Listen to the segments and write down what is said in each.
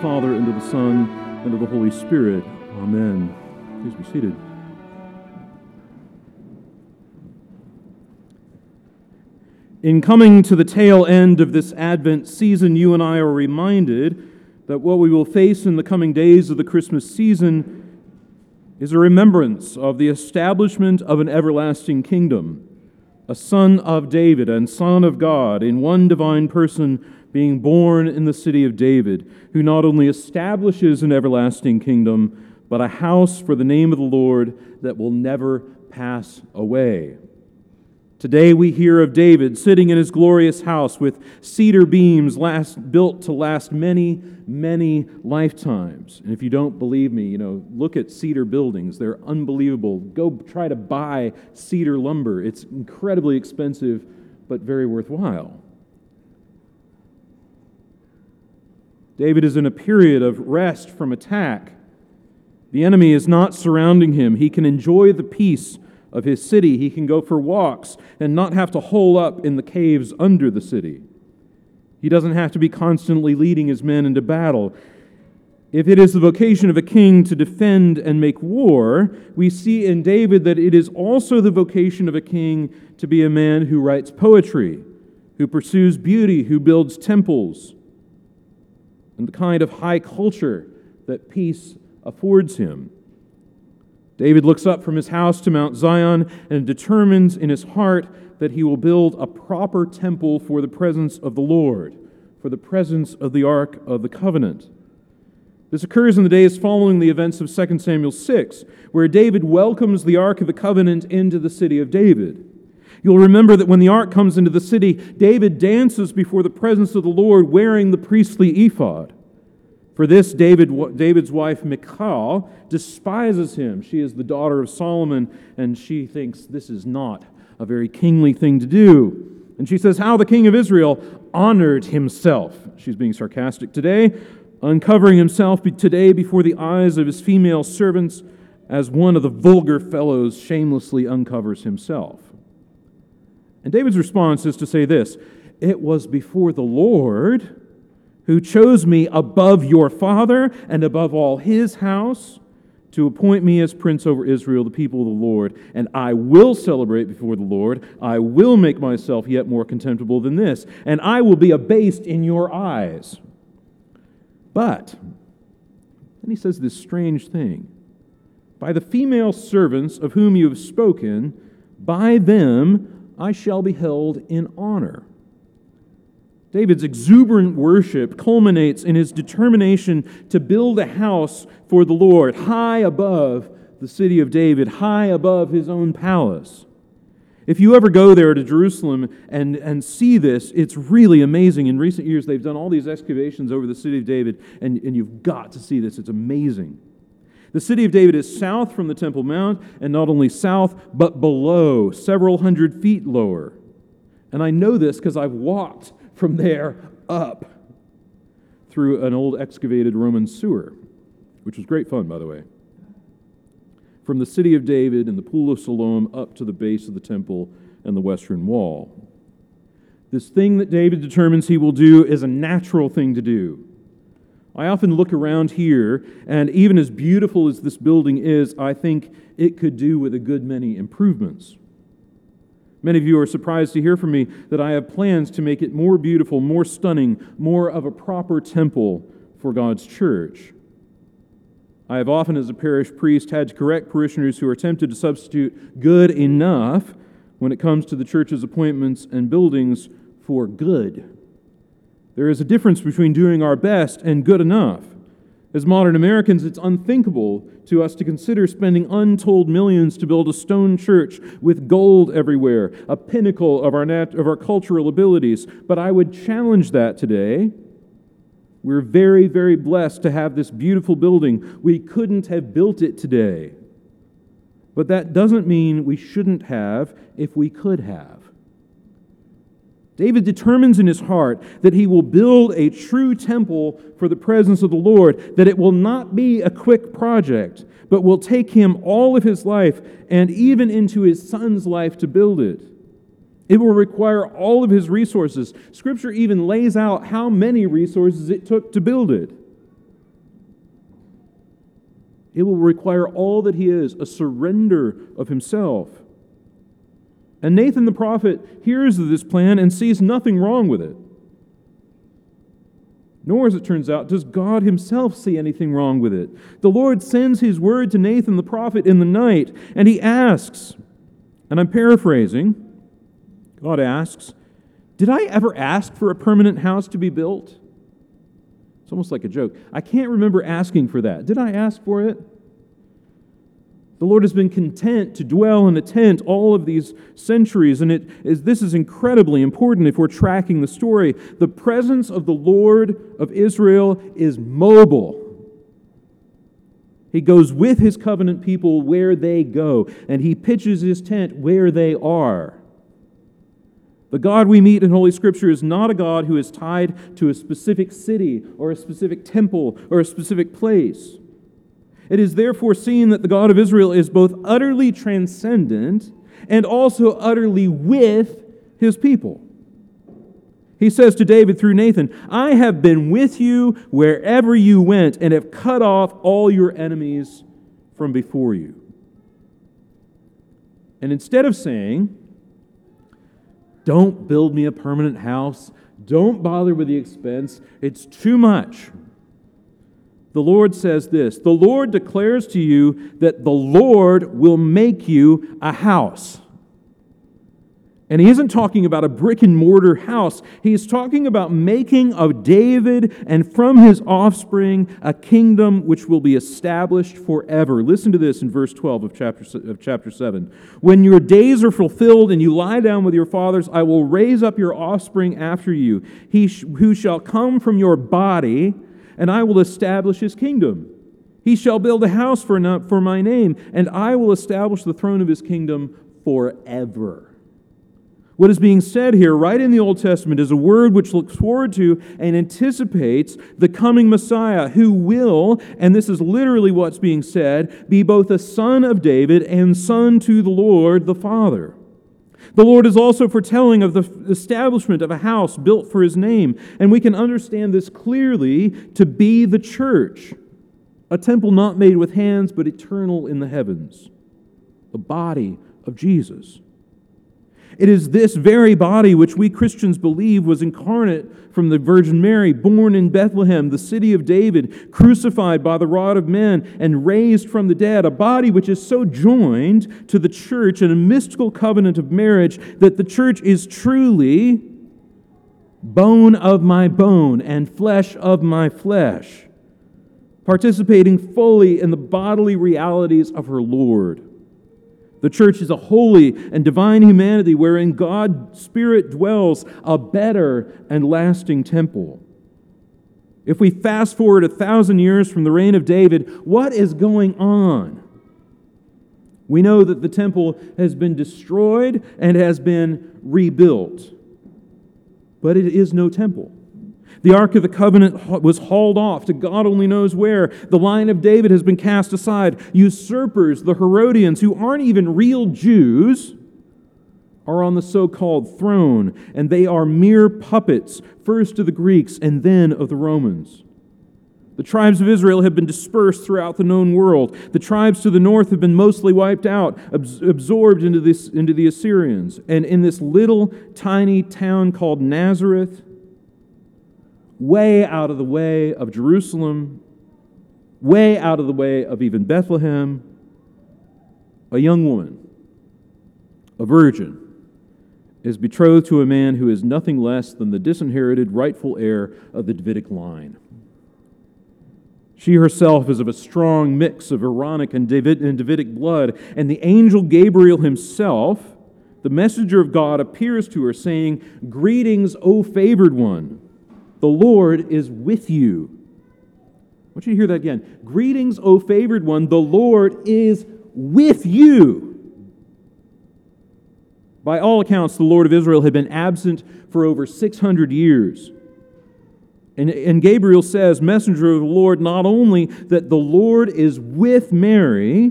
Father, and the Son, and the Holy Spirit. Amen. Please be seated. In coming to the tail end of this Advent season, you and I are reminded that what we will face in the coming days of the Christmas season is a remembrance of the establishment of an everlasting kingdom, a son of David and son of God in one divine person being born in the city of David, who not only establishes an everlasting kingdom, but a house for the name of the Lord that will never pass away. Today we hear of David sitting in his glorious house with cedar beams last, built to last many, many lifetimes. And if you don't believe me, you know, look at cedar buildings. They're unbelievable. Go try to buy cedar lumber. It's incredibly expensive, but very worthwhile. David is in a period of rest from attack. The enemy is not surrounding him. He can enjoy the peace of his city. He can go for walks and not have to hole up in the caves under the city. He doesn't have to be constantly leading his men into battle. If it is the vocation of a king to defend and make war, we see in David that it is also the vocation of a king to be a man who writes poetry, who pursues beauty, who builds temples and the kind of high culture that peace affords him. David looks up from his house to Mount Zion and determines in his heart that he will build a proper temple for the presence of the Lord, for the presence of the Ark of the Covenant. This occurs in the days following the events of 2 Samuel 6, where David welcomes the Ark of the Covenant into the city of David. You'll remember that when the ark comes into the city, David dances before the presence of the Lord wearing the priestly ephod. For this, David, David's wife, Michal, despises him. She is the daughter of Solomon, and she thinks this is not a very kingly thing to do. And she says, How the king of Israel honored himself. She's being sarcastic today, uncovering himself today before the eyes of his female servants as one of the vulgar fellows shamelessly uncovers himself. And David's response is to say this It was before the Lord who chose me above your father and above all his house to appoint me as prince over Israel, the people of the Lord. And I will celebrate before the Lord. I will make myself yet more contemptible than this, and I will be abased in your eyes. But, then he says this strange thing By the female servants of whom you have spoken, by them I shall be held in honor. David's exuberant worship culminates in his determination to build a house for the Lord high above the city of David, high above his own palace. If you ever go there to Jerusalem and, and see this, it's really amazing. In recent years, they've done all these excavations over the city of David, and, and you've got to see this. It's amazing. The city of David is south from the Temple Mount, and not only south, but below, several hundred feet lower. And I know this because I've walked from there up through an old excavated Roman sewer, which was great fun, by the way. From the city of David and the Pool of Siloam up to the base of the temple and the western wall. This thing that David determines he will do is a natural thing to do. I often look around here, and even as beautiful as this building is, I think it could do with a good many improvements. Many of you are surprised to hear from me that I have plans to make it more beautiful, more stunning, more of a proper temple for God's church. I have often, as a parish priest, had to correct parishioners who are tempted to substitute good enough when it comes to the church's appointments and buildings for good. There is a difference between doing our best and good enough. As modern Americans, it's unthinkable to us to consider spending untold millions to build a stone church with gold everywhere, a pinnacle of our, nat- of our cultural abilities. But I would challenge that today. We're very, very blessed to have this beautiful building. We couldn't have built it today. But that doesn't mean we shouldn't have if we could have. David determines in his heart that he will build a true temple for the presence of the Lord, that it will not be a quick project, but will take him all of his life and even into his son's life to build it. It will require all of his resources. Scripture even lays out how many resources it took to build it. It will require all that he is, a surrender of himself. And Nathan the prophet hears of this plan and sees nothing wrong with it. Nor, as it turns out, does God himself see anything wrong with it. The Lord sends his word to Nathan the prophet in the night, and he asks, and I'm paraphrasing, God asks, Did I ever ask for a permanent house to be built? It's almost like a joke. I can't remember asking for that. Did I ask for it? The Lord has been content to dwell in a tent all of these centuries, and it is, this is incredibly important if we're tracking the story. The presence of the Lord of Israel is mobile. He goes with his covenant people where they go, and he pitches his tent where they are. The God we meet in Holy Scripture is not a God who is tied to a specific city or a specific temple or a specific place. It is therefore seen that the God of Israel is both utterly transcendent and also utterly with his people. He says to David through Nathan, I have been with you wherever you went and have cut off all your enemies from before you. And instead of saying, Don't build me a permanent house, don't bother with the expense, it's too much the Lord says this The Lord declares to you that the Lord will make you a house. And he isn't talking about a brick and mortar house. He's talking about making of David and from his offspring a kingdom which will be established forever. Listen to this in verse 12 of chapter, of chapter 7. When your days are fulfilled and you lie down with your fathers, I will raise up your offspring after you, he sh- who shall come from your body and I will establish his kingdom. He shall build a house for, not, for my name, and I will establish the throne of his kingdom forever. What is being said here, right in the Old Testament, is a word which looks forward to and anticipates the coming Messiah who will, and this is literally what's being said, be both a son of David and son to the Lord the Father. The Lord is also foretelling of the establishment of a house built for his name, and we can understand this clearly to be the church, a temple not made with hands, but eternal in the heavens, the body of Jesus. It is this very body which we Christians believe was incarnate from the Virgin Mary, born in Bethlehem, the city of David, crucified by the rod of men, and raised from the dead. A body which is so joined to the church in a mystical covenant of marriage that the church is truly bone of my bone and flesh of my flesh, participating fully in the bodily realities of her Lord. The church is a holy and divine humanity wherein God's Spirit dwells, a better and lasting temple. If we fast forward a thousand years from the reign of David, what is going on? We know that the temple has been destroyed and has been rebuilt, but it is no temple. The Ark of the Covenant was hauled off to God only knows where. The line of David has been cast aside. Usurpers, the Herodians, who aren't even real Jews, are on the so called throne, and they are mere puppets, first of the Greeks and then of the Romans. The tribes of Israel have been dispersed throughout the known world. The tribes to the north have been mostly wiped out, absorbed into, this, into the Assyrians. And in this little tiny town called Nazareth, way out of the way of Jerusalem, way out of the way of even Bethlehem, a young woman, a virgin, is betrothed to a man who is nothing less than the disinherited rightful heir of the Davidic line. She herself is of a strong mix of Aaronic and, and Davidic blood, and the angel Gabriel himself, the messenger of God, appears to her saying, Greetings, O favored one. The Lord is with you. I want you to hear that again. Greetings, O favored one. The Lord is with you. By all accounts, the Lord of Israel had been absent for over 600 years. And, and Gabriel says, Messenger of the Lord, not only that the Lord is with Mary,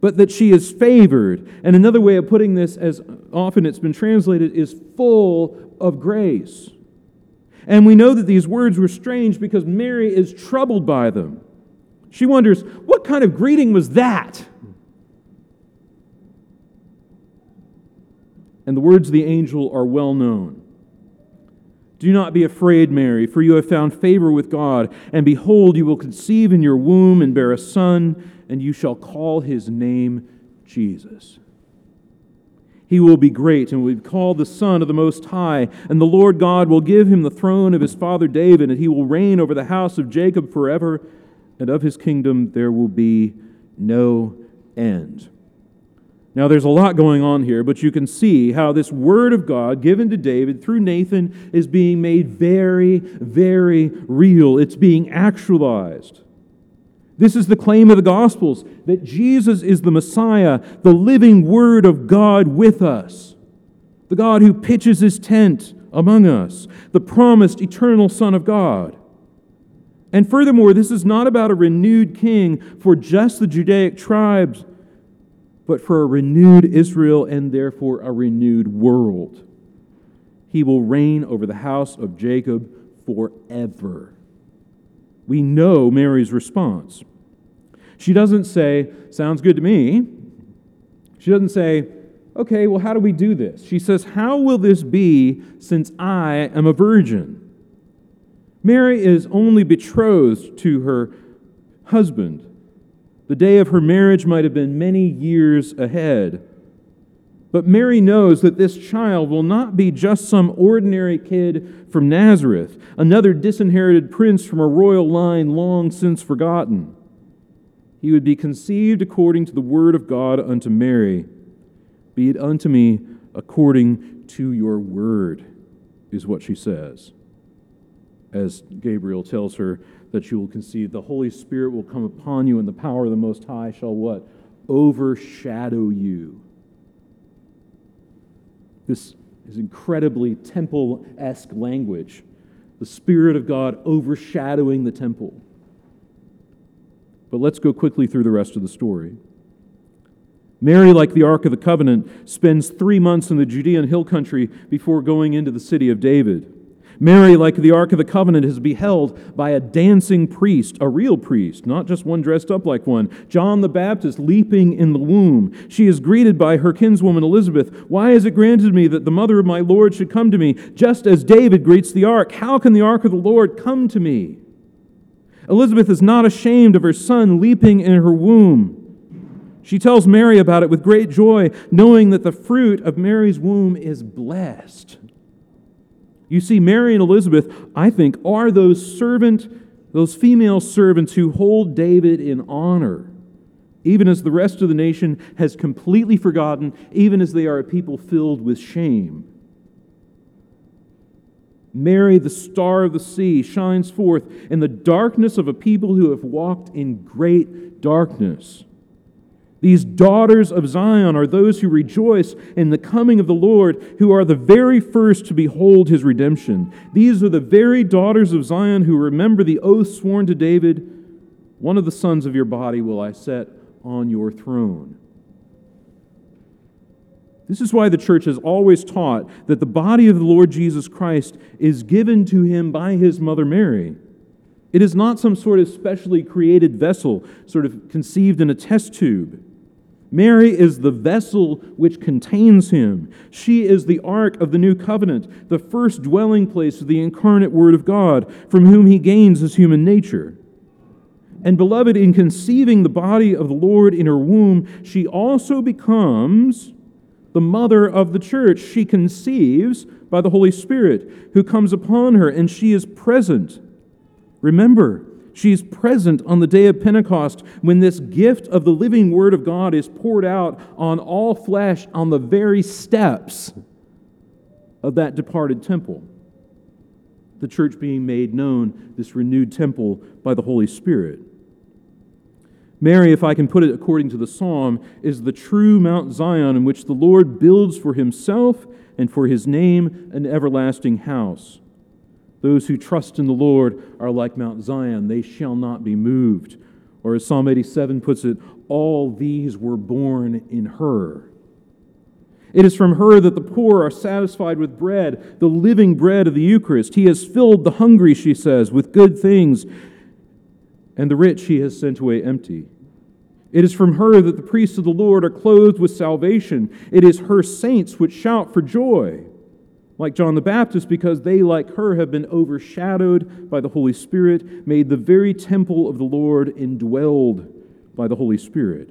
but that she is favored. And another way of putting this, as often it's been translated, is full of grace. And we know that these words were strange because Mary is troubled by them. She wonders, what kind of greeting was that? And the words of the angel are well known. Do not be afraid, Mary, for you have found favor with God. And behold, you will conceive in your womb and bear a son, and you shall call his name Jesus. He will be great and will be called the Son of the Most High, and the Lord God will give him the throne of his father David, and he will reign over the house of Jacob forever, and of his kingdom there will be no end. Now, there's a lot going on here, but you can see how this word of God given to David through Nathan is being made very, very real. It's being actualized. This is the claim of the Gospels that Jesus is the Messiah, the living Word of God with us, the God who pitches his tent among us, the promised eternal Son of God. And furthermore, this is not about a renewed king for just the Judaic tribes but for a renewed Israel and therefore a renewed world. He will reign over the house of Jacob forever. We know Mary's response. She doesn't say, Sounds good to me. She doesn't say, Okay, well, how do we do this? She says, How will this be since I am a virgin? Mary is only betrothed to her husband. The day of her marriage might have been many years ahead. But Mary knows that this child will not be just some ordinary kid from Nazareth, another disinherited prince from a royal line long since forgotten. He would be conceived according to the word of God unto Mary. Be it unto me according to your word, is what she says. As Gabriel tells her that you will conceive. The Holy Spirit will come upon you, and the power of the Most High shall what? Overshadow you. This is incredibly temple esque language. The Spirit of God overshadowing the temple. But let's go quickly through the rest of the story. Mary, like the Ark of the Covenant, spends three months in the Judean hill country before going into the city of David. Mary, like the Ark of the Covenant, is beheld by a dancing priest, a real priest, not just one dressed up like one. John the Baptist leaping in the womb. She is greeted by her kinswoman Elizabeth. Why is it granted me that the mother of my Lord should come to me, just as David greets the ark? How can the ark of the Lord come to me? Elizabeth is not ashamed of her son leaping in her womb. She tells Mary about it with great joy, knowing that the fruit of Mary's womb is blessed. You see, Mary and Elizabeth, I think, are those servant, those female servants who hold David in honor, even as the rest of the nation has completely forgotten, even as they are a people filled with shame. Mary, the star of the sea, shines forth in the darkness of a people who have walked in great darkness. These daughters of Zion are those who rejoice in the coming of the Lord, who are the very first to behold his redemption. These are the very daughters of Zion who remember the oath sworn to David One of the sons of your body will I set on your throne. This is why the church has always taught that the body of the Lord Jesus Christ is given to him by his mother Mary. It is not some sort of specially created vessel, sort of conceived in a test tube. Mary is the vessel which contains him. She is the ark of the new covenant, the first dwelling place of the incarnate Word of God, from whom he gains his human nature. And, beloved, in conceiving the body of the Lord in her womb, she also becomes the mother of the church. She conceives by the Holy Spirit who comes upon her, and she is present. Remember, She's present on the day of Pentecost when this gift of the living Word of God is poured out on all flesh on the very steps of that departed temple. The church being made known, this renewed temple by the Holy Spirit. Mary, if I can put it according to the psalm, is the true Mount Zion in which the Lord builds for himself and for his name an everlasting house. Those who trust in the Lord are like Mount Zion, they shall not be moved. Or as Psalm 87 puts it, all these were born in her. It is from her that the poor are satisfied with bread, the living bread of the Eucharist. He has filled the hungry, she says, with good things, and the rich he has sent away empty. It is from her that the priests of the Lord are clothed with salvation. It is her saints which shout for joy, like John the Baptist, because they, like her, have been overshadowed by the Holy Spirit, made the very temple of the Lord indwelled by the Holy Spirit.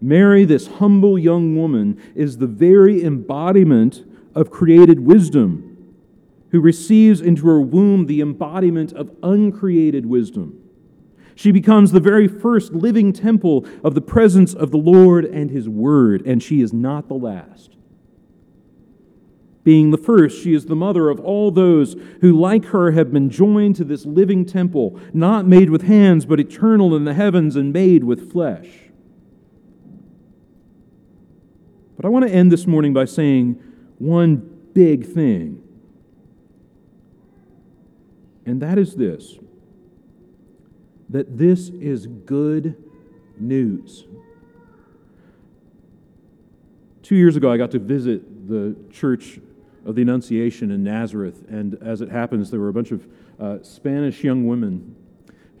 Mary, this humble young woman, is the very embodiment of created wisdom, who receives into her womb the embodiment of uncreated wisdom. She becomes the very first living temple of the presence of the Lord and His Word, and she is not the last. Being the first, she is the mother of all those who, like her, have been joined to this living temple, not made with hands, but eternal in the heavens and made with flesh. But I want to end this morning by saying one big thing. And that is this that this is good news. Two years ago, I got to visit the Church of the Annunciation in Nazareth, and as it happens, there were a bunch of uh, Spanish young women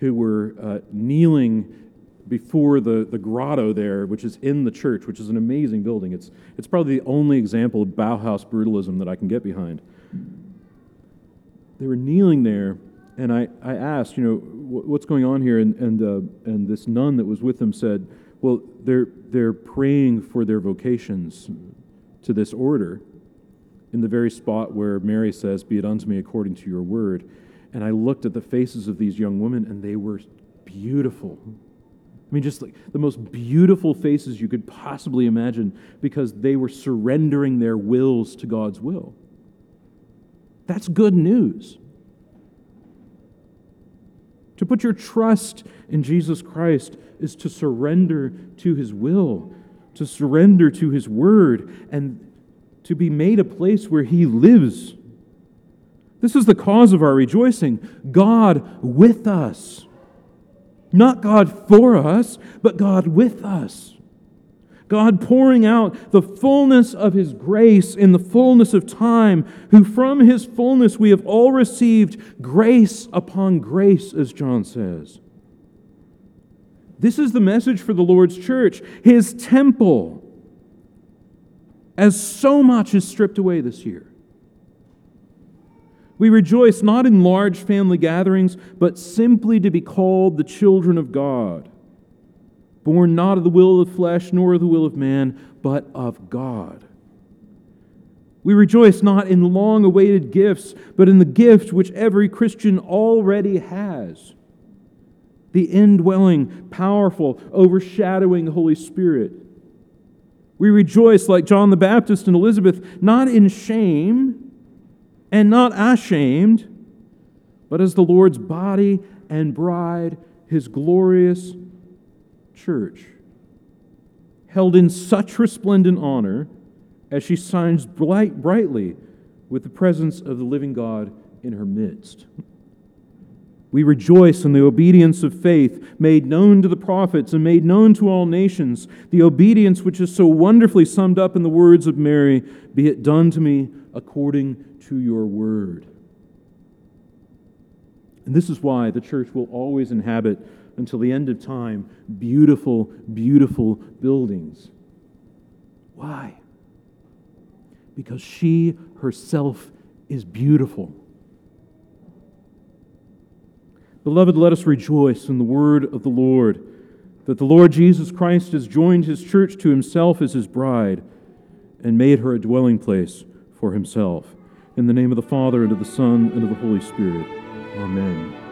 who were uh, kneeling before the, the grotto there, which is in the church, which is an amazing building. It's, it's probably the only example of Bauhaus brutalism that I can get behind. They were kneeling there, and I, I asked, you know, what's going on here? And, and, uh, and this nun that was with them said, well, they're, they're praying for their vocations to this order in the very spot where Mary says, Be it unto me according to your word. And I looked at the faces of these young women, and they were beautiful. I mean, just like the most beautiful faces you could possibly imagine because they were surrendering their wills to God's will. That's good news. To put your trust in Jesus Christ is to surrender to his will, to surrender to his word, and to be made a place where he lives. This is the cause of our rejoicing God with us. Not God for us, but God with us. God pouring out the fullness of His grace in the fullness of time, who from His fullness we have all received grace upon grace, as John says. This is the message for the Lord's church, His temple, as so much is stripped away this year. We rejoice not in large family gatherings, but simply to be called the children of God, born not of the will of the flesh nor of the will of man, but of God. We rejoice not in long awaited gifts, but in the gift which every Christian already has the indwelling, powerful, overshadowing Holy Spirit. We rejoice, like John the Baptist and Elizabeth, not in shame and not ashamed, but as the Lord's body and bride, his glorious church, held in such resplendent honor as she shines bright, brightly with the presence of the living God in her midst. We rejoice in the obedience of faith made known to the prophets and made known to all nations, the obedience which is so wonderfully summed up in the words of Mary Be it done to me according to your word. And this is why the church will always inhabit until the end of time beautiful, beautiful buildings. Why? Because she herself is beautiful. Beloved, let us rejoice in the word of the Lord that the Lord Jesus Christ has joined his church to himself as his bride and made her a dwelling place for himself. In the name of the Father, and of the Son, and of the Holy Spirit. Amen.